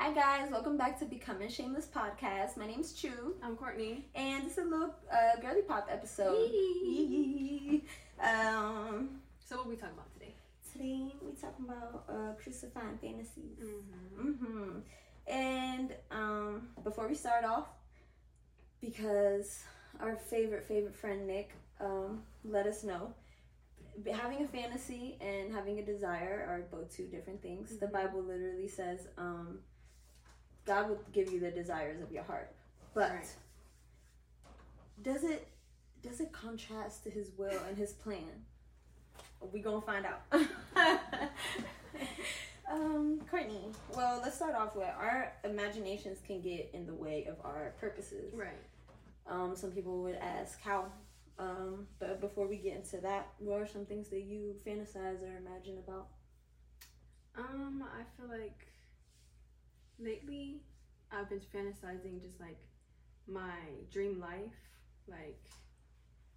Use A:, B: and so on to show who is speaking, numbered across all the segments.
A: Hi guys, welcome back to Becoming Shameless podcast. My name's Chu,
B: I'm Courtney.
A: and this is a little uh, girly pop episode. Yee. um,
B: So what we talking about today?
A: today we talking about uh, crucifying fantasies.
B: Mm-hmm.
A: hmm And um, before we start off, because our favorite favorite friend Nick um, let us know, having a fantasy and having a desire are both two different things. The
B: Mhm.
A: Bible literally says um, God will give you the desires of your heart, but
B: Right.
A: does it does it contrast to His will and His plan? We gonna find out. um, Courtney. Well, let's start off with our imaginations can get in the way of our purposes.
B: Right.
A: Um, some people would ask how. Um, but before we get into that, what are some things that you fantasize or imagine about?
B: Um, I feel like lately I've been fantasizing just like my dream life, like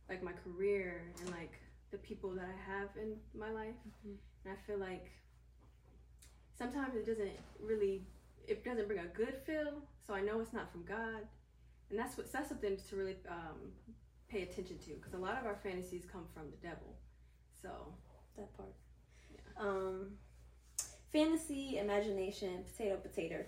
B: like my career and like the people that I have in my life.
A: Mhm.
B: And I feel like sometimes it doesn't really it doesn't bring a good feel, so I know it's not from God. And that's what that's something to really um, pay attention to because a lot of our fantasies come from the devil. So
A: That part.
B: Yeah.
A: Um, fantasy, imagination, potato, potato.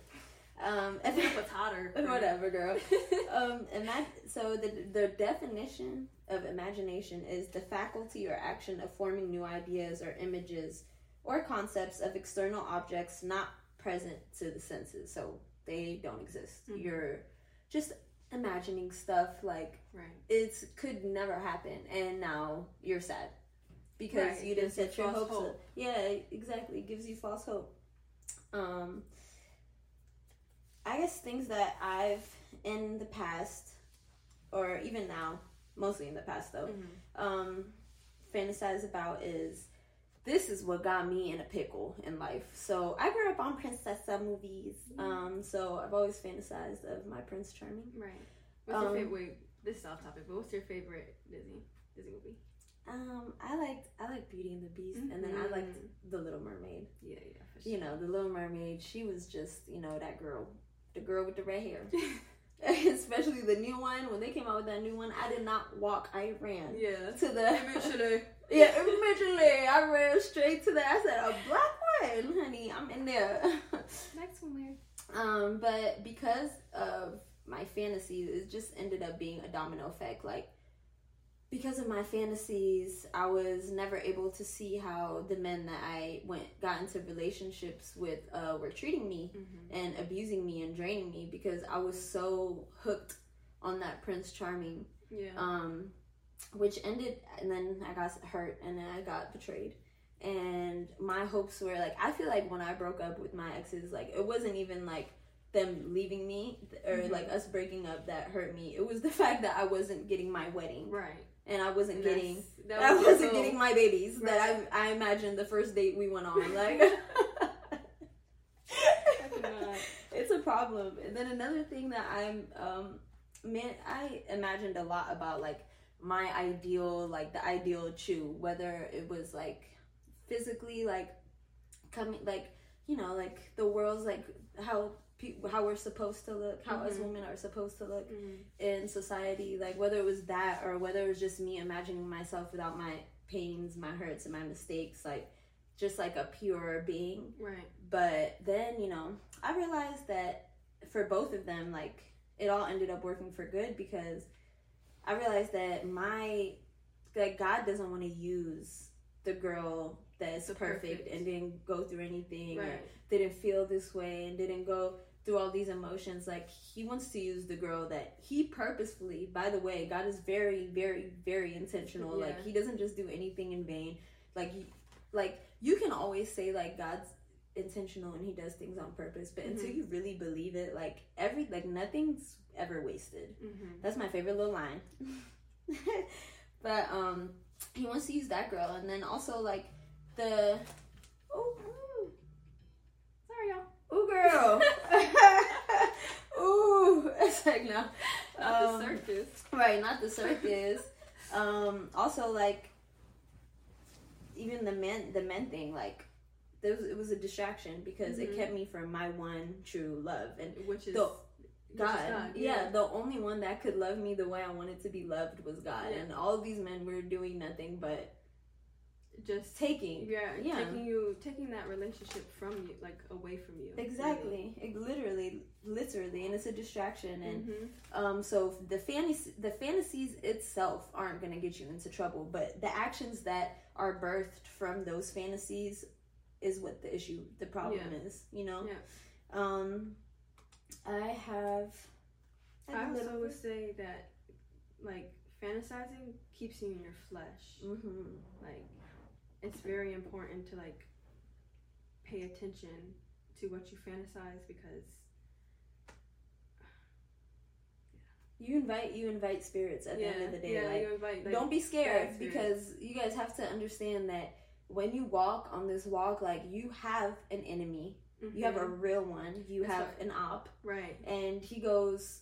A: Um,
B: I think it's hotter.
A: whatever, girl. um, imag- so the the definition of imagination is the faculty or action of forming new ideas or images or concepts of external objects not present to the senses. So they don't exist.
B: Mhm.
A: You're just imagining stuff like
B: Right.
A: it's could never happen, and now you're sad because
B: Right,
A: you didn't set your hopes.
B: hope.
A: Up. Yeah, exactly. It gives you false hope. Um, I guess things that I've in the past, or even now, mostly in the past though,
B: Mhm.
A: um, fantasize about is this is what got me in a pickle in life. So I grew up on princessa movies. Um, so I've always fantasized of my Prince Charming.
B: Right. What's
A: Um,
B: your favorite? Wait, this is off topic, but what's your favorite Disney Disney movie?
A: Um, I liked I liked Beauty and the Beast, and then I liked The Little Mermaid.
B: Yeah, yeah, for sure.
A: You know, The Little Mermaid. She was just you know that girl, the girl with the red hair. Especially the new one when they came out with that new one. I did not walk. I ran
B: yeah.
A: to the
B: Eventually.
A: yeah. Eventually, I ran straight to that. I said a black one, honey. I'm in there.
B: Next one, weird.
A: Um, but because of my fantasies, it just ended up being a domino effect. Like, because of my fantasies, I was never able to see how the men that I went got into relationships with uh, were treating me
B: Mm-hmm.
A: and abusing me and draining me because I was so hooked on that Prince Charming.
B: Yeah.
A: Um, which ended, and then I got hurt, and then I got betrayed. And my hopes were like, I feel like when I broke up with my exes, like it wasn't even like them leaving me or
B: Mhm.
A: like us breaking up that hurt me. It was the fact that I wasn't getting my wedding
B: right.
A: And I wasn't
B: And
A: getting, I
B: was your
A: wasn't
B: goal.
A: getting my babies
B: Right.
A: that I I imagined the first date we went on. Like, it's a problem. And then another thing that I'm um man I imagined a lot about like my ideal like the ideal Chu whether it was like physically like coming like you know like the world's like how how we're supposed to look how us
B: Mhm.
A: women are supposed to look
B: Mhm.
A: in society like whether it was that or whether it was just me imagining myself without my pains my hurts and my mistakes like just like a pure being
B: Right.
A: but then, you know, I realized that for both of them, like, it all ended up working for good because I realized that my, that God doesn't want to use the girl that's perfect,
B: perfect.
A: and didn't go through anything, or
B: Right.
A: didn't feel this way, and didn't go through all these emotions. Like, He wants to use the girl that He purposefully, by the way, God is very, very, very intentional. Like, He doesn't just do anything in vain. Like, he- like you can always say like God's intentional and he does things on purpose but until
B: Mhm.
A: you really believe it like every like nothing's ever wasted
B: Mm-hmm.
A: that's my favorite little line but um he wants to use that girl and then also like the oh ooh,
B: Sorry, y'all.
A: ooh girl ooh it's like no
B: Not
A: Um,
B: the circus.
A: right not the circus um also like even the men the men thing like there was, it was a distraction because it
B: Mhm.
A: kept me from my one true love and
B: which is
A: The-
B: which is
A: God. yeah. the only one that could love me the way I wanted to be loved was God,
B: Yeah.
A: and all these men were doing nothing but
B: just
A: taking.
B: yeah,
A: Yeah.
B: taking you taking that relationship from you, like away from you.
A: Exactly, it literally, literally, and it's a distraction. And
B: hmm
A: um, so the fantasy, the fantasies itself aren't going to get you into trouble, but the actions that are birthed from those fantasies is what the issue, the problem
B: Yeah.
A: is. You know.
B: Yeah.
A: Um, I have.
B: I
A: a
B: also would say that like fantasizing keeps you in your flesh.
A: Mhm.
B: Like it's very important to like pay attention to what you fantasize because
A: You invite you invite spirits at the
B: yeah,
A: end of the day.
B: yeah,
A: like,
B: you invite like,
A: don't be scared because you guys have to understand that when you walk on this walk, like you have an enemy. You have a
B: Mhm.
A: real one. You
B: That's
A: have
B: right.
A: an op,
B: right.
A: and he goes,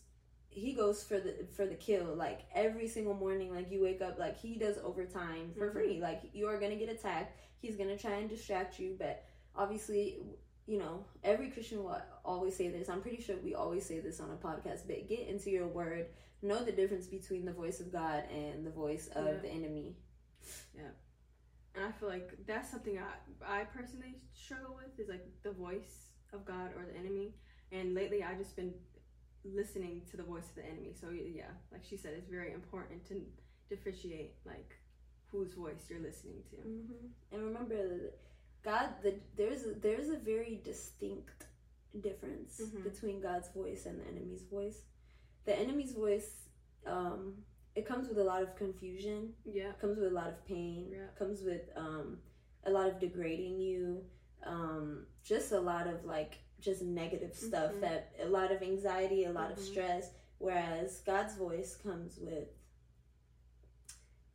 A: he goes for the for the kill. Like every single morning, like you wake up, like he does overtime for
B: Mhm.
A: free. Like you are gonna get attacked. He's gonna try and distract you, but obviously, you know, every Christian will always say this. I'm pretty sure we always say this on a podcast. But get into your word. Know the difference between the voice of God and the voice of
B: Yeah.
A: the enemy. Yeah.
B: And I feel like that's something I I personally struggle with is like the voice of God or the enemy. And lately I just been listening to the voice of the enemy. So yeah, like she said, it's very important to differentiate like whose voice you're listening to.
A: hmm And remember, God, the there's a, there's a very distinct difference
B: Mhm.
A: between God's voice and the enemy's voice. The enemy's voice, um, it comes with a lot of confusion.
B: Yeah.
A: Comes with a lot of pain.
B: Yeah.
A: Comes with um, a lot of degrading you. Um, just a lot of like just negative stuff.
B: Mhm.
A: That a lot of anxiety, a lot of
B: Mhm.
A: stress. Whereas God's voice comes with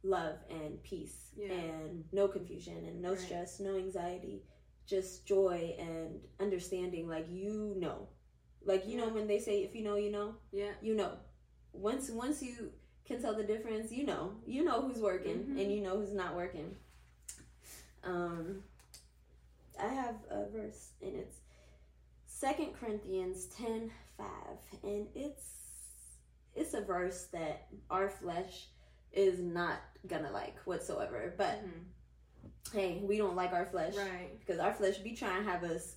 A: love and peace
B: Yeah.
A: and no confusion and no
B: Right.
A: stress, no anxiety, just joy and understanding. Like you know, like you know when they say if you know, you know,
B: Yeah.
A: you know. Once once you can tell the difference, you know, you know who's working
B: Mhm.
A: and you know who's not working. Um, I have a verse and it's Second Corinthians 10 5, and it's it's a verse that our flesh is not gonna like whatsoever. But
B: Mhm.
A: hey, we don't like our flesh
B: Right.
A: because our flesh be trying to have us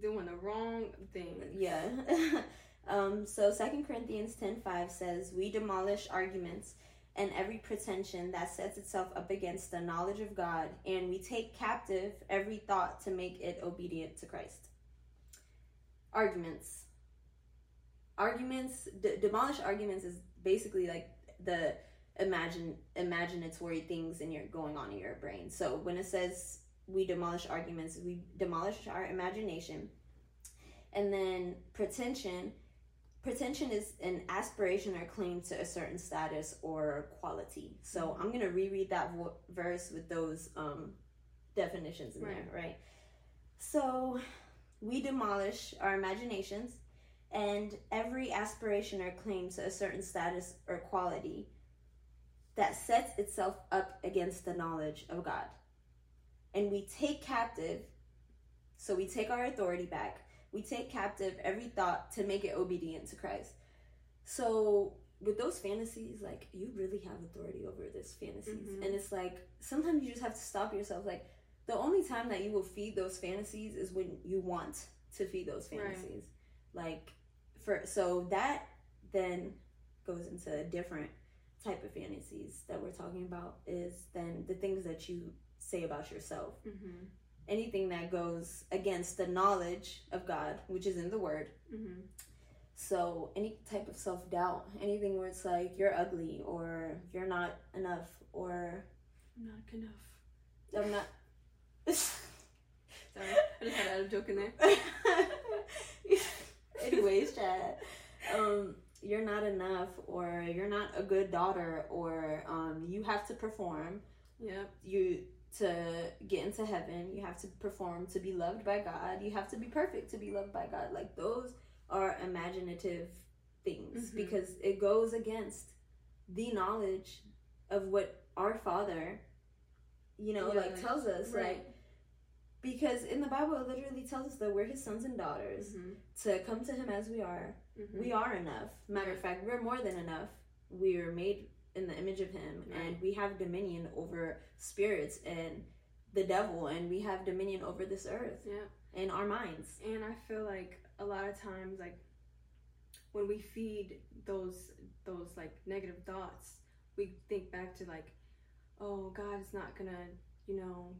B: Doing the wrong thing.
A: yeah. um, so Second Corinthians ten five says, We demolish arguments and every pretension that sets itself up against the knowledge of God, and we take captive every thought to make it obedient to Christ. Arguments. Arguments, d- demolish arguments is basically like the imagine imaginatory things in your going on in your brain. So when it says we demolish arguments, we demolish our imagination. And then pretension, pretension is an aspiration or claim to a certain status or quality. So I'm gonna reread that vo- verse with those um, definitions in there, right? So we demolish our imaginations and every aspiration or claim to a certain status or quality that sets itself up against the knowledge of God. And we take captive, so we take our authority back. We take captive every thought to make it obedient to Christ. So with those fantasies, like you really have authority over this fantasies.
B: Mhm.
A: And it's like sometimes you just have to stop yourself. Like the only time that you will feed those fantasies is when you want to feed those
B: Right.
A: fantasies. Like for so that then goes into a different type of fantasies that we're talking about is then the things that you say about yourself.
B: Mm-hmm.
A: Anything that goes against the knowledge of God, which is in the word.
B: Mm-hmm.
A: So any type of self doubt, anything where it's like you're ugly or you're not enough or
B: Not enough.
A: I'm not
B: Sorry, I just had a joke in there.
A: Anyways, Chad, um, you're not enough, or you're not a good daughter, or um, you have to perform.
B: Yep.
A: You to get into heaven, you have to perform to be loved by God. You have to be perfect to be loved by God. Like those are imaginative things
B: Mhm.
A: because it goes against the knowledge of what our Father, you know,
B: Yeah,
A: like tells us. Like
B: Right.
A: Because in the Bible it literally tells us that we're his sons and daughters
B: Mhm.
A: to come to him as we are.
B: Mhm.
A: We are enough. Matter of fact, we're more than enough. We are made in the image of him and we have dominion over spirits and the devil and we have dominion over this earth
B: Yeah.
A: and our minds.
B: And I feel like a lot of times, like when we feed those those like negative thoughts, we think back to like, oh, God is not gonna, you know,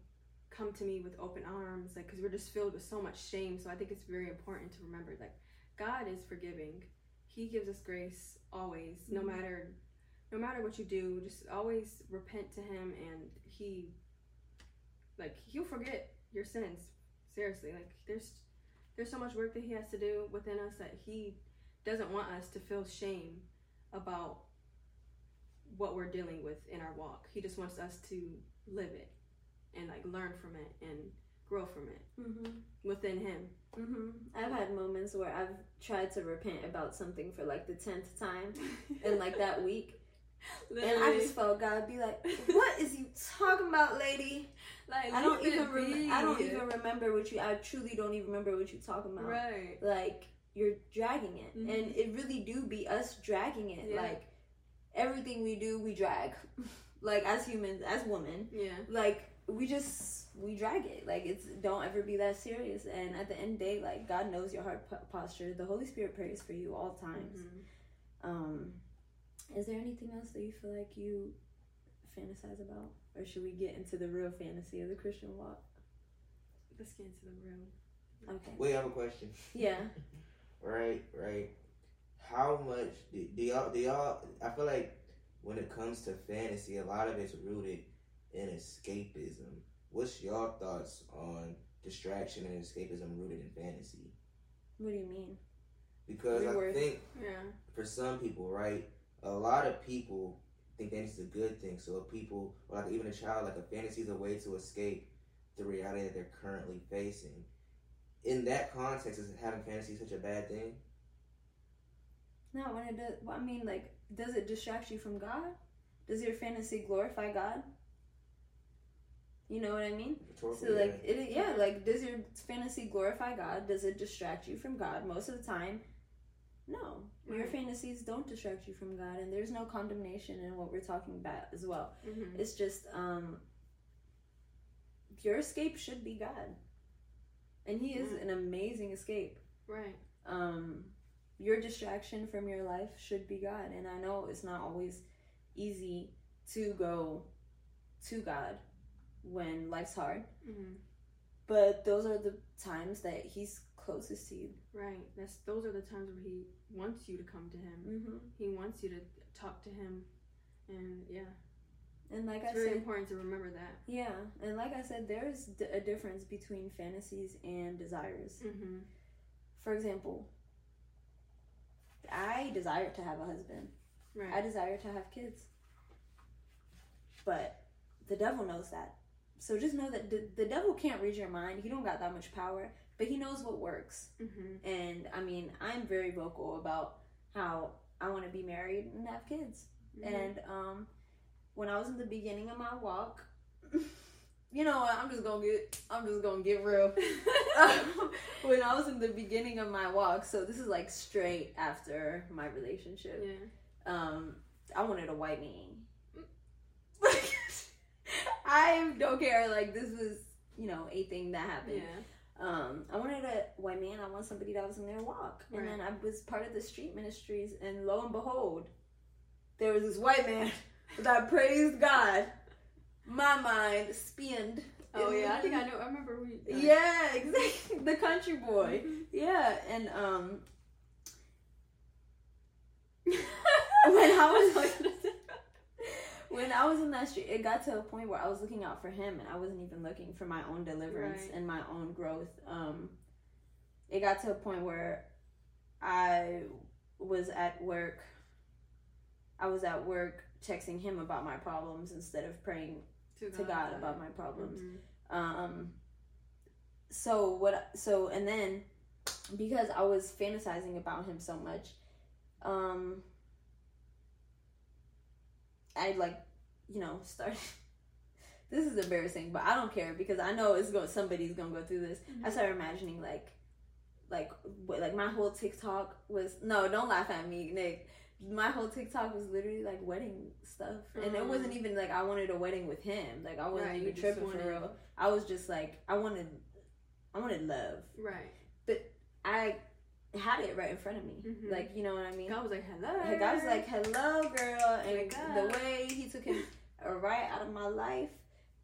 B: come to me with open arms, like because we're just filled with so much shame. So I think it's very important to remember like God is forgiving. He gives us grace always, no
A: Mhm.
B: matter no matter what you do. Just always repent to Him, and He like He'll forget your sins. Seriously, like there's there's so much work that he has to do within us that he doesn't want us to feel shame about what we're dealing with in our walk. He just wants us to live it and like learn from it and grow from it
A: Mm-hmm.
B: within him.
A: Mm-hmm. I've had moments where I've tried to repent about something for like the tenth time in like that week, and I just felt God be like, "What is you talking about, lady?
B: like
A: I don't even rem- I don't even remember what you. I truly don't even remember what you're talking about.
B: right.
A: Like you're dragging it,
B: Mhm.
A: and it really do be us dragging it.
B: Yeah.
A: Like everything we do, we drag. like as humans, as women,
B: Yeah.
A: like we just we drag it like it's don't ever be that serious and at the end of the day like god knows your heart p- posture the holy spirit prays for you all times
B: Mhm.
A: um is there anything else that you feel like you fantasize about or should we get into the real fantasy of the christian walk
B: Let's get into the room.
A: okay
C: We have a question.
A: yeah
C: Right, right. How much do, do y'all do y'all? I feel like when it comes to fantasy, a lot of it's rooted in escapism. What's your thoughts on distraction and escapism rooted in fantasy?
A: what do you mean
C: Because I
A: Reword.
C: think
B: Yeah.
C: for some people, right, a lot of people think that it's a good thing. So if people, or like even a child, like a fantasy is a way to escape the reality that they're currently facing. In that context, is having fantasy such a bad thing?
A: not when it does well, i mean like does it distract you from god does your fantasy glorify god you know what i mean So
C: Rhetorically,
A: like it yeah, like does your fantasy glorify God? Does it distract you from God? Most of the time, no. Your fantasies don't distract you from God and there's no condemnation in what we're talking about as well.
B: Mm-hmm.
A: It's just um your escape should be God. And he is
B: Yeah.
A: an amazing escape.
B: Right.
A: Um your distraction from your life should be God. And I know it's not always easy to go to God when life's hard.
B: Mm-hmm.
A: But those are the times that he's closest to you.
B: Right. That's those are the times where he wants you to come to him.
A: Mm-hmm.
B: He wants you to talk to him, and yeah,
A: And like I said
B: it's
A: I
B: very
A: said,
B: important to remember that.
A: yeah, and like I said, there is d- a difference between fantasies and desires.
B: Mm-hmm.
A: For example, I desire to have a husband.
B: Right.
A: I desire to have kids. But the devil knows that. So just know that the, the devil can't read your mind. He don't got that much power, but he knows what works.
B: mm-hmm.
A: And I mean, I'm very vocal about how I want to be married and have kids.
B: Mm-hmm.
A: And um, when I was in the beginning of my walk, you know what? I'm just gonna get. I'm just gonna get real. when I was in the beginning of my walk, so this is like straight after my relationship.
B: yeah.
A: Um, I wanted a white man. I don't care. Like this was, you know, a thing that happened.
B: Yeah.
A: Um, I wanted a white man. I want somebody that was in their walk. And then I was part of the street ministries, and lo and behold, there was this white man that praised God. My mind spinned.
B: Oh yeah. I think I know. I remember we.
A: Yeah, exactly. The country boy.
B: Mhm.
A: Yeah, and um, when I was when I was in that street, it got to a point where I was looking out for him, and I wasn't even looking for my own deliverance
B: Right.
A: and my own growth. Um, it got to a point where I was at work. I was at work texting him about my problems instead of praying to God about my problems.
B: Mhm.
A: Um so what so and then because I was fantasizing about him so much, um I like, you know, started this is embarrassing, but I don't care because I know it's going somebody's gonna go through this. I started imagining like, like, what, like my whole TikTok was no, don't laugh at me, Nick. My whole TikTok was literally like wedding stuff, and it
B: Mm.
A: wasn't even like I wanted a wedding with him. Like I wasn't
B: Right,
A: even tripping
B: wanted-
A: for real. I was just like I wanted, I wanted love.
B: Right.
A: But I had it right in front of me.
B: Mhm.
A: Like you know what I mean.
B: God was like, hello.
A: Like I was like, "Hello, girl," and
B: Wake
A: the way he took him right out of my life.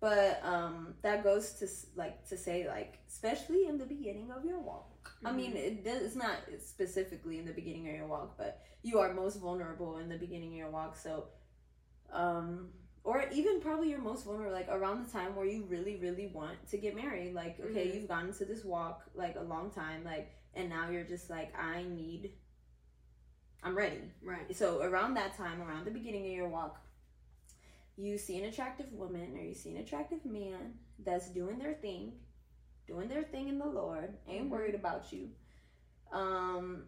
A: But um, that goes to like to say like, especially in the beginning of your walk. I
B: Mm-hmm.
A: mean, it it's not specifically in the beginning of your walk, but you are most vulnerable in the beginning of your walk. So, um, or even probably you're most vulnerable like around the time where you really, really want to get married. Like, okay,
B: Mhm.
A: you've gone into this walk like a long time, like, and now you're just like, I need, I'm ready.
B: right.
A: So around that time, around the beginning of your walk, you see an attractive woman or you see an attractive man that's doing their thing, doing their thing in the Lord, ain't
B: Mhm.
A: worried about you. Um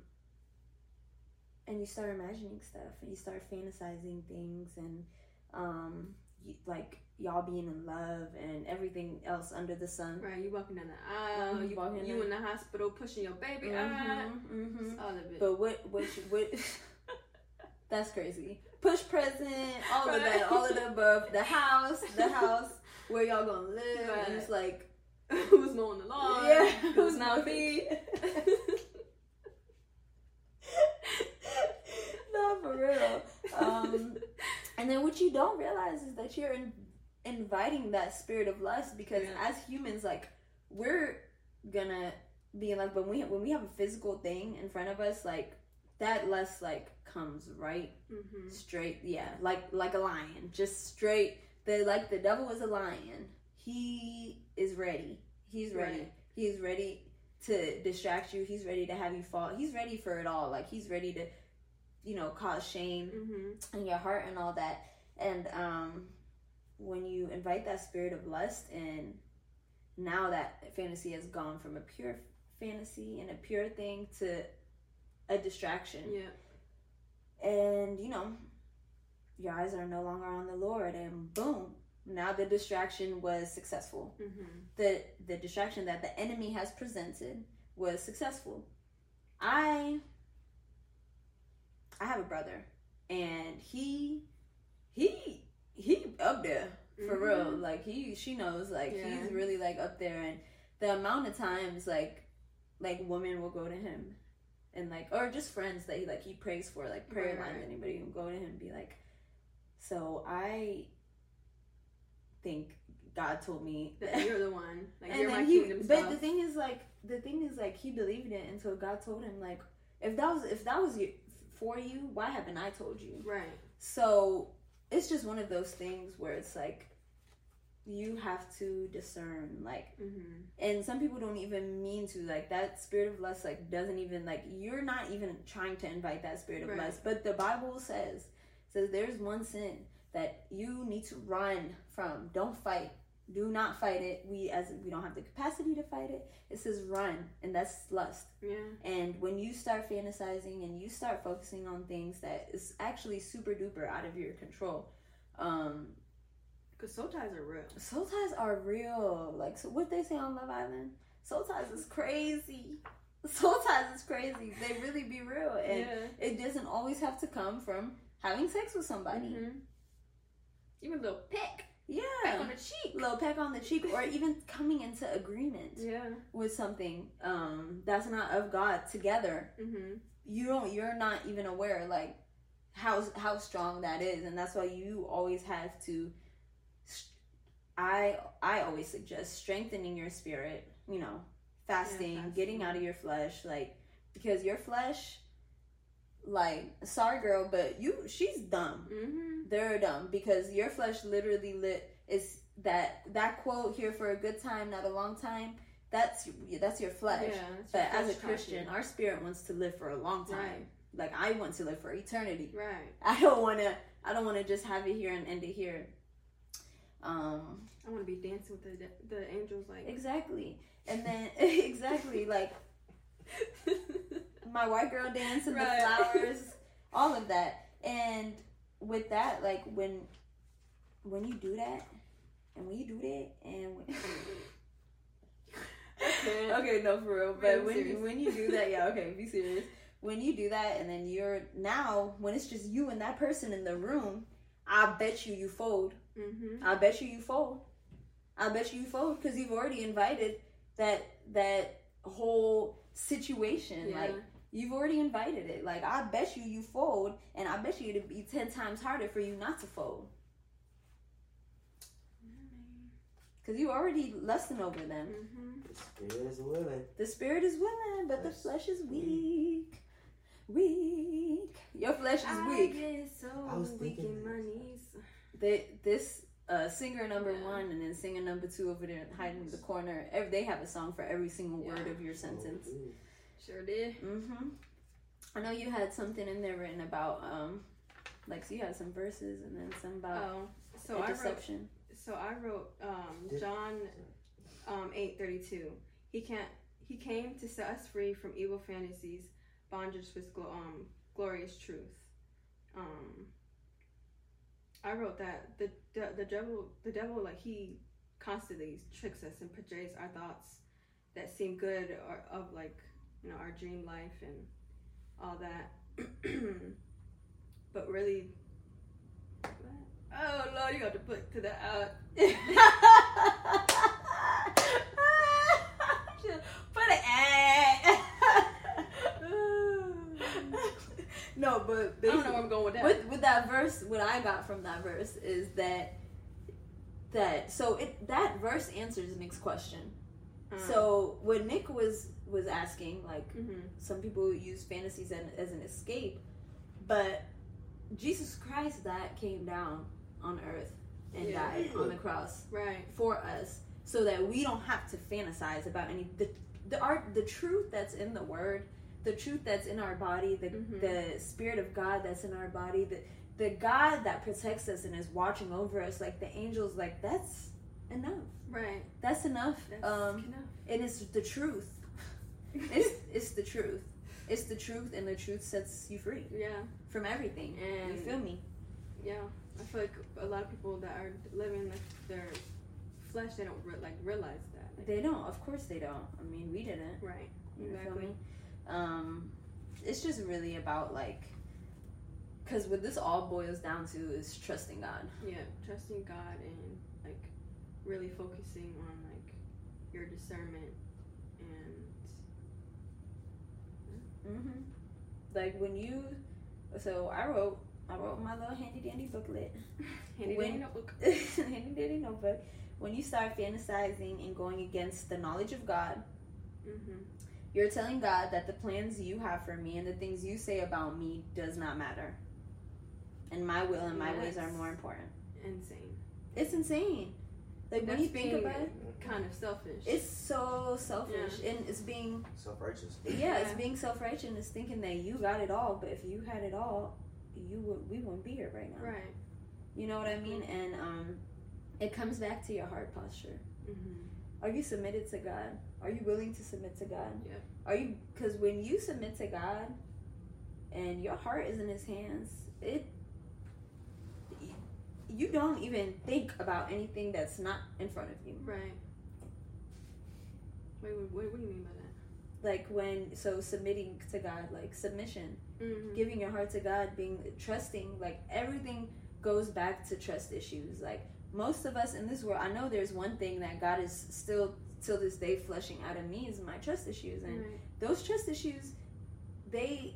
A: and you start imagining stuff and you start fantasizing things and um you, like y'all being in love and everything else under the sun.
B: Right. You walking down the aisle.
A: Mhm,
B: You,
A: walking
B: you
A: down-
B: in the hospital pushing your baby out.
A: Mhm, mhm.
B: All of it.
A: But what what you- what that's crazy. Push present, all of that, all of the above. The house, the house where y'all gonna live.
B: Right.
A: And it's like
B: Who's mowing the lawn?
A: Yeah,
B: Who's not me?
A: no, for real. Um, and then what you don't realize is that you're in, inviting that spirit of lust because
B: Yeah.
A: as humans, like we're gonna be like when we when we have a physical thing in front of us, like that lust like comes right
B: mm-hmm.
A: straight yeah like like a lion just straight the like the devil is a lion he is ready he's ready
B: Right.
A: he's ready to distract you he's ready to have you fall he's ready for it all like he's ready to you know cause shame
B: Mm-hmm.
A: in your heart and all that and um when you invite that spirit of lust in now that fantasy has gone from a pure fantasy and a pure thing to a distraction
B: Yeah.
A: and you know your eyes are no longer on the lord and boom now the distraction was successful
B: Mm-hmm.
A: the the distraction that the enemy has presented was successful i i have a brother and he he he up there for real
B: Mhm.
A: like he she knows like
B: Yeah.
A: he's really like up there and the amount of times like like women will go to him and like or just friends that he like he prays for like prayer
B: Right,
A: lines anybody will go to him and be like so i think god told me
B: That you're the one. Like
A: and
B: you're my
A: he,
B: kingdom
A: but the thing is like the thing is like he believed it until god told him like if that was if that was you, for you why haven't i told you
B: right.
A: so it's just one of those things where it's like you have to discern like
B: Mm-hmm.
A: and some people don't even mean to like that spirit of lust like doesn't even like you're not even trying to invite that spirit of
B: Right.
A: lust but the bible says says there's one sin that you need to run from don't fight do not fight it we as we don't have the capacity to fight it it says run and that's lust
B: Yeah.
A: and when you start fantasizing and you start focusing on things that is actually super duper out of your control um
B: Because soul ties are real.
A: soul ties are real like so what they say on love island soul ties is crazy soul ties is crazy they really be real and
B: yeah.
A: it doesn't always have to come from having sex with somebody
B: Mhm. Even a little peck.
A: Yeah
B: Peck on the cheek.
A: little peck on the cheek or even coming into agreement
B: Yeah.
A: with something um that's not of god together
B: Mm-hmm.
A: you don't you're not even aware like how how strong that is and that's why you always have to i i always suggest strengthening your spirit you know fasting,
B: fasting.
A: getting out of your flesh like because your flesh like sorry girl but you she's dumb
B: Mm-hmm.
A: They're dumb because your flesh literally lit is that that quote here for a good time not a long time that's that's your flesh
B: Yeah.
A: but
B: your
A: as a Christian, our spirit wants to live for a long time.
B: Right.
A: Like I want to live for eternity.
B: Right.
A: I don't want to. I don't want to just have it here and end it here. Um.
B: I want to be dancing with the the angels like.
A: Exactly. And then exactly like my white girl dance and
B: Right.
A: the flowers, all of that. And with that, like when when you do that, And when you do that, and when,
B: Okay.
A: okay, no, for real. But when
B: serious.
A: when you do that, yeah, okay, be serious. When you do that, and then you're now when it's just you and that person in the room, I bet you you fold.
B: Mhm.
A: I bet you you fold. I bet you you fold because you've already invited that that whole situation.
B: Yeah.
A: Like you've already invited it. Like I bet you you fold, and I bet you it'd be ten times harder for you not to fold because you already lusting over them.
B: Mhm.
C: The spirit is willing.
A: The spirit is willing, but the flesh is weak. Weak. Your flesh is
B: I
A: weak.
B: get so
C: I was
B: weak in my knees.
A: They, this uh, singer number
B: Yeah.
A: one and then singer number two over there hiding in the corner. Every, they have a song for every single word
B: Yeah.
A: of your sentence.
C: Oh, ooh.
B: Sure did.
A: hmm I know you had something in there written about um, like so you had some verses and then some about
B: Oh, so I wrote.
A: deception.
B: So I wrote um, John um, eight thirty two. He can't. He came to set us free from evil fantasies, bondage with glo- um, glorious truth. Um, I wrote that the, the the devil the devil like he constantly tricks us and portrays our thoughts that seem good or of like you know our dream life and all that, but really. Oh Lord, you got to put to that out.
A: Put an ad. no, but
B: I don't know where I'm going with that.
A: with with that verse, what I got from that verse is that that so it that verse answers Nick's question.
B: Um,
A: So when Nick was was asking, like
B: mhm.
A: some people use fantasies as, as an escape, but Jesus Christ that came down on earth and
B: Yeah.
A: died on the cross
B: right.
A: for us so that we don't have to fantasize about any the the art the truth that's in the word the truth that's in our body the
B: Mhm.
A: the spirit of god that's in our body the the god that protects us and is watching over us like the angels like that's enough
B: Right.
A: that's enough
B: That's
A: um
B: enough.
A: and it's the truth it's it's the truth it's the truth and the truth sets you free
B: Yeah.
A: from everything
B: And
A: you feel me
B: yeah, I feel like a lot of people that are living like their flesh, they don't re- like realize that. Like,
A: they don't of course they don't i mean we didn't
B: right.
A: You feel
B: Exactly.
A: me? Um, it's just really about like, because what this all boils down to is trusting God.
B: Yeah, trusting God and like really focusing on like your discernment and
A: Mm-hmm. Like when you, so I wrote, I wrote my little handy dandy booklet,
B: handy dandy notebook.
A: handy dandy notebook. When you start fantasizing and going against the knowledge of God,
B: Mm-hmm.
A: you're telling God that the plans you have for me and the things you say about me does not matter, and my will and my ways are more important.
B: Insane.
A: It's insane. Like when you think
B: being-
A: about it,
B: Kind of selfish.
A: it's so selfish and it's being
C: Self righteous.
A: yeah, it's being self-righteous and it's thinking that you got it all but if you had it all you would we wouldn't be here right now
B: right.
A: you know what i mean and um it comes back to your heart posture
B: Mm-hmm.
A: are you submitted to god are you willing to submit to god
B: Yeah.
A: are you because when you submit to god and your heart is in his hands it you don't even think about anything that's not in front of you
B: Right. Wait, wait, what, what do you mean by that?
A: like when so submitting to god like submission
B: Mm-hmm.
A: giving your heart to God, being trusting, like everything goes back to trust issues. Like most of us in this world, I know there's one thing that God is still till this day flushing out of me is my trust issues, and
B: Right.
A: those trust issues, they,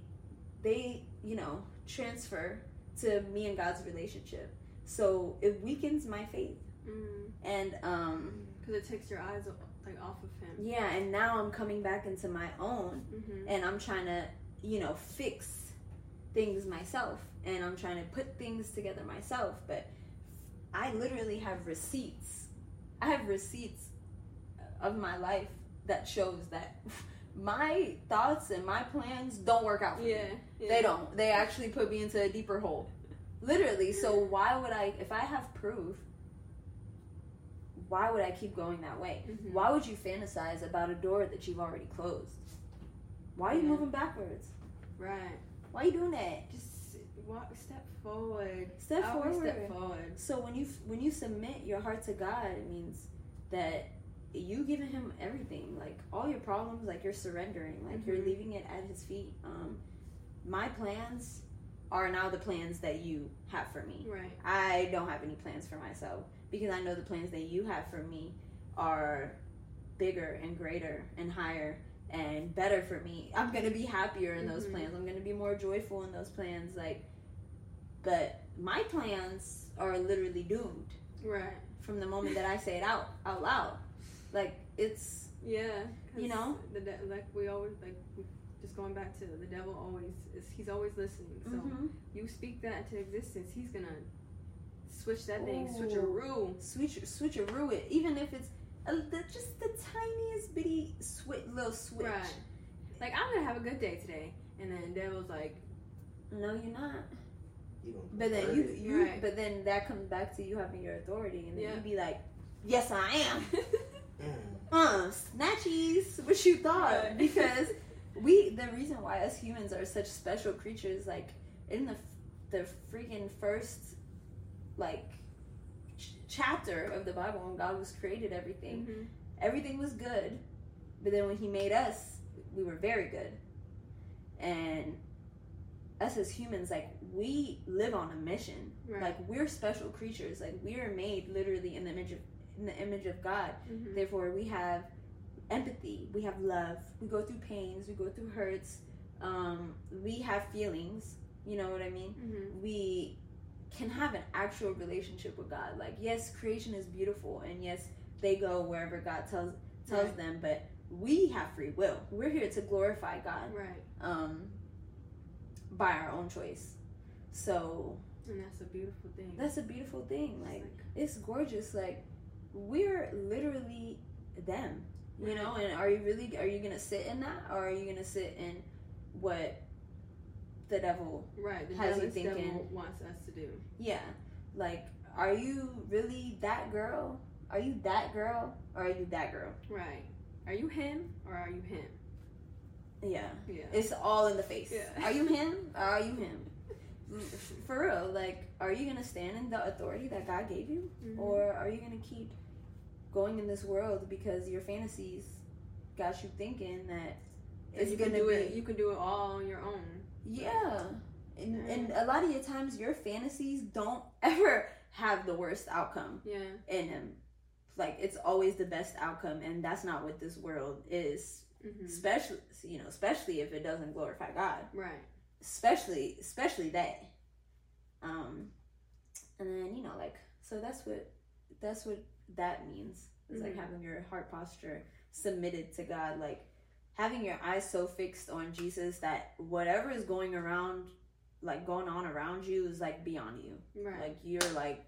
A: they, you know, transfer to me and God's relationship. So it weakens my faith,
B: Mm.
A: and um,
B: Because it takes your eyes like off of him.
A: yeah, and now I'm coming back into my own,
B: Mm-hmm.
A: and I'm trying to, you know, fix things myself and I'm trying to put things together myself. But I literally have receipts. I have receipts of my life that shows that my thoughts and my plans don't work out for me.
B: Yeah. yeah.
A: They don't. They actually put me into a deeper hole. Literally. So why would I if I have proof, why would I keep going that way?
B: Mhm.
A: Why would you fantasize about a door that you've already closed? Why are you
B: Yeah.
A: moving backwards?
B: Right.
A: Why are you doing that?
B: Just walk, step forward.
A: Step forward.
B: Step forward.
A: So when you when you submit your heart to God, it means that you giving him everything, like all your problems, like you're surrendering, like you're
B: Mhm.
A: leaving it at his feet. Um, my plans are now the plans that you have for me.
B: Right.
A: I don't have any plans for myself because I know the plans that you have for me are bigger and greater and higher and better for me. I'm gonna be happier in those
B: Mhm.
A: plans. I'm gonna be more joyful in those plans. Like, but my plans are literally doomed
B: Right.
A: from the moment that I say it out out loud. Like it's
B: yeah,
A: You know?
B: the like we always like we- just going back to the devil always is he's always listening. So
A: mhm.
B: you speak that into existence, he's gonna switch that thing, switch a
A: Ooh.
B: rule.
A: switch switcheroo it, even if it's a, the, just the tiniest bitty switch, little switch.
B: Right. Like I'm gonna have a good day today, and then devil's like,
A: No, you're not.
C: You
A: But then you, you
B: Right.
A: but then that comes back to you having your authority, and then
B: Yeah.
A: you be like, "Yes, I am."
C: Mm.
A: Uh, snatchies. What you thought?
B: Right.
A: Because we, the reason why us humans are such special creatures, like in the the freaking first, like ch- chapter of the Bible, when God was created everything,
B: Mhm.
A: everything was good, but then when He made us, we were very good, and us as humans, like we live on a mission.
B: Right.
A: Like we're special creatures. Like we are made literally in the image of in the image of God.
B: Mhm.
A: Therefore, we have empathy. We have love. We go through pains. We go through hurts. Um, we have feelings. You know what I mean?
B: Mhm.
A: We can have an actual relationship with God. Like yes, creation is beautiful, and yes, they go wherever God tells tells
B: Right.
A: them. But we have free will. We're here to glorify God
B: Right.
A: um, by our own choice. So
B: And that's a beautiful thing.
A: that's a beautiful thing.
B: It's
A: Like it's gorgeous. Like we're literally them, you know. And are you really? Are you gonna sit in that, or are you gonna sit in what the devil?
B: right. The
A: has you
B: jealous devil
A: thinking-
B: wants us to do.
A: Yeah, like are you really that girl? Are you that girl, or are you that girl?
B: Right. Are you him or are you him?
A: Yeah,
B: Yeah.
A: it's all in the face.
B: Yeah.
A: Are you him, or are you him? For real, like, are you gonna stand in the authority that God gave you?
B: Mhm.
A: Or are you gonna keep going in this world because your fantasies got you thinking that it's
B: you
A: gonna
B: can do
A: be
B: it. You can do it all on your own.
A: yeah. And, and a lot of your times your fantasies don't ever have the worst outcome
B: Yeah.
A: in them. Like it's always the best outcome, and that's not what this world is.
B: hmm
A: Especially, you know, especially if it doesn't glorify God.
B: Right.
A: Especially, especially that. Um, and then you know, like, so that's what that's what that means. It's like
B: Mhm.
A: having your heart posture submitted to God, like having your eyes so fixed on Jesus that whatever is going around, like going on around you, is like beyond you.
B: Right.
A: Like you're like,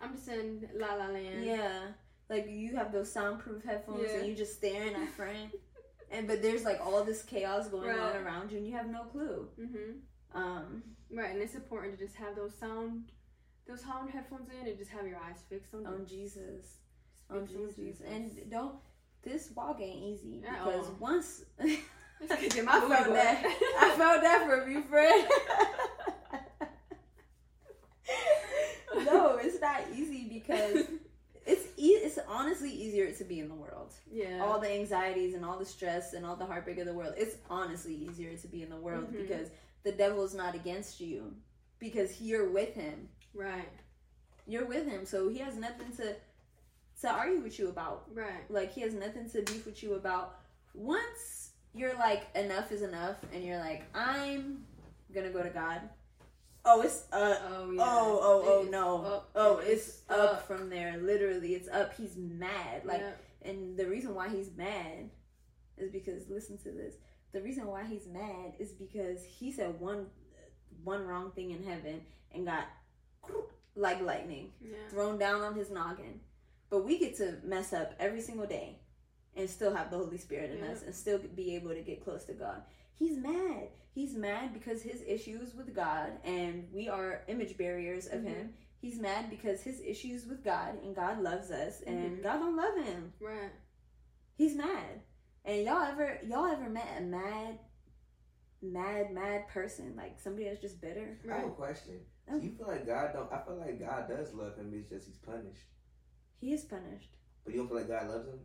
B: I'm just in La La Land.
A: yeah, like you have those soundproof headphones
B: Yeah.
A: and you just staring at friend, and but there's like all this chaos going on around you and you have no clue.
B: hmm
A: Um,
B: Right, and it's important to just have those sound, those sound headphones in, and just have your eyes fixed on,
A: on. Jesus. On
B: to
A: Jesus. And don't this walk ain't easy
B: At
A: because
B: all.
A: once I
B: my
A: felt that. I felt that from you, friend. no, it's not easy because it's e- it's honestly easier to be in the world.
B: yeah.
A: All the anxieties and all the stress and all the heartbreak of the world. It's honestly easier to be in the world
B: Mhm.
A: because the devil's not against you because you're with him.
B: Right.
A: You're with him, so he has nothing to to argue with you about.
B: Right.
A: Like he has nothing to beef with you about. Once you're like enough is enough, and you're like I'm gonna go to God. Oh, it's uh
B: Oh yeah.
A: oh oh oh no
B: up.
A: oh
B: It
A: it's
B: is
A: up from there. Literally, it's up. He's mad. Like,
B: Yeah.
A: and the reason why he's mad is because listen to this. The reason why he's mad is because he said one one wrong thing in heaven and got like lightning
B: yeah.
A: thrown down on his noggin. But we get to mess up every single day and still have the Holy Spirit in
B: Yeah.
A: us and still be able to get close to God. He's mad. He's mad because his issues with God and we are image bearers of
B: Mhm.
A: him. He's mad because his issues with God and God loves us and
B: Mhm.
A: God don't love him.
B: Right.
A: He's mad. And y'all ever y'all ever met a mad mad, mad person, like somebody that's just bitter.
C: I have a question.
A: Oh.
C: Do you feel like God don't? I feel like God does love him. It's just he's punished.
A: He is punished.
C: But you don't feel like God loves him?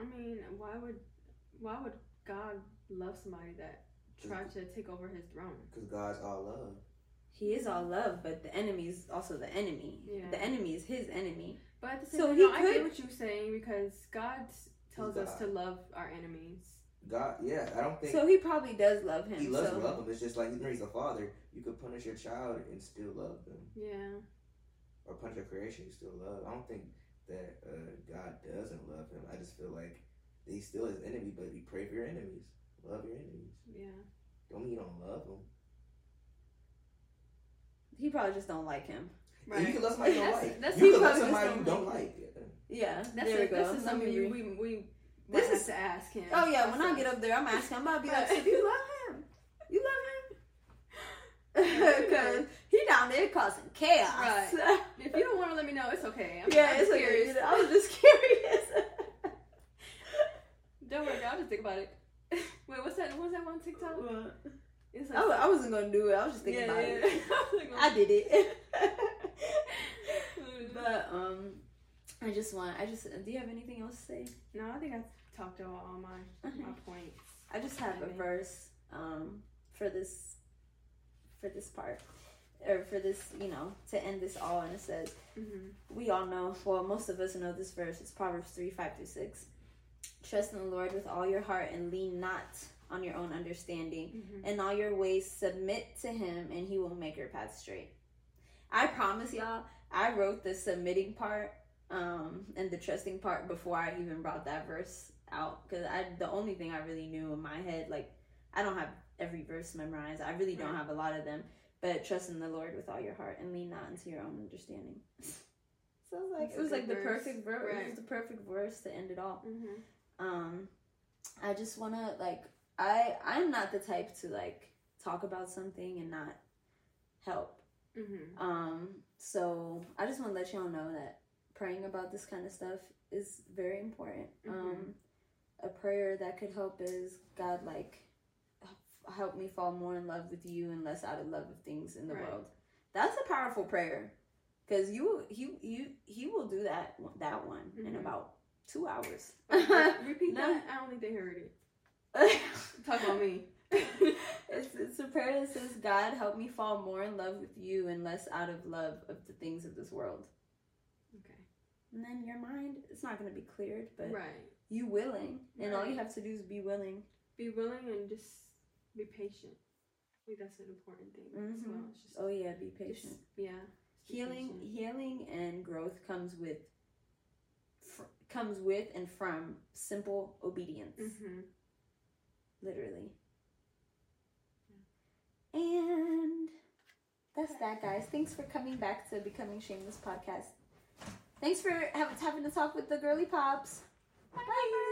B: I mean, why would why would God love somebody that tried to take over his throne?
C: Because God's all love.
A: He is all love, but the enemy is also the enemy.
B: Yeah.
A: The enemy is his enemy.
B: But at the same
A: So
B: time,
A: he
B: no, I
A: could-
B: get what you're saying because God tells
C: He's
B: us to love our enemies.
C: God, yeah, I don't think
A: So he probably does love him.
C: he loves
A: so
C: love him. It's just like he's a father. You could punish your child and still love them,
B: Yeah.
C: or punish your creation, you still love. I don't think that uh, God doesn't love him. I just feel like he's still his enemy. But you pray for your enemies, love your enemies.
B: Yeah.
C: Don't mean you don't love them.
A: he probably just don't like him.
C: And You can love somebody you don't like.
B: that's-
C: you
A: he
C: can love
A: probably just
C: somebody you
A: don't
C: don't like.
A: Yeah,
B: That's
A: there
B: a,
A: we go.
B: This is something
A: me
B: you,
A: re-
B: we we
A: This
B: might
A: is-
B: to ask him.
A: Oh yeah, when I get up there, I'm asking. I'm about to be like,
B: Right.
A: so do you love him? You love him? Because he down there causing chaos.
B: Right. If you don't want to let me know, it's okay. I'm,
A: yeah,
B: I'm
A: it's
B: curious.
A: okay. I was just curious.
B: Don't worry, I'll just think about it. Wait, what's that? What's that one TikTok? It's
A: I, wa- I wasn't gonna do it. I was just thinking
B: yeah,
A: about
B: yeah.
A: it.
B: Like,
A: I did it. but um, I just want. I just. Do you have anything else to say?
B: no, I think I talked about all my my points.
A: I just have a verse um for this for this part or for this you know to end this all and it says
B: Mm-hmm.
A: we all know well most of us know this verse it's proverbs 3 5 through 6 trust in the lord with all your heart and lean not on your own understanding
B: Mm-hmm.
A: in all your ways submit to him and he will make your path straight i promise y'all i wrote the submitting part um and the trusting part before i even brought that verse out. Because i the only thing i really knew in my head like i don't have every verse memorized. I really don't have a lot of them. But trust in the lord with all your heart and lean not into your own understanding. So it was like
B: That's
A: it was like the perfect verse it was the perfect verse to end it all.
B: Mm-hmm.
A: um i just want to like i i'm not the type to like talk about something and not help.
B: Mm-hmm.
A: um so i just want to let y'all know that praying about this kind of stuff is very important um
B: Mhm.
A: a prayer that could help is god like help me fall more in love with you and less out of love of things in the
B: Right.
A: world that's a powerful prayer because you he you he will do that that one in
B: Mhm.
A: about two hours
B: Repeat
A: No.
B: that. I don't think they heard it. Talk about me.
A: it's, it's a prayer that says, God, help me fall more in love with you and less out of love of the things of this world. And then your mind, it's not going to be cleared, but
B: Right.
A: you willing. And all you have to do is be willing.
B: Be willing and just be patient. I think that's an important thing as
A: Mhm.
B: well. It's just,
A: Oh, yeah, be patient.
B: yeah. be
A: Healing,
B: patient.
A: healing and growth comes with, fr- comes with and from simple obedience.
B: Mhm.
A: Literally. And that's that, guys. Thanks for coming back to Becoming Shameless podcast. Thanks for having, having to talk with the girly pops. Bye.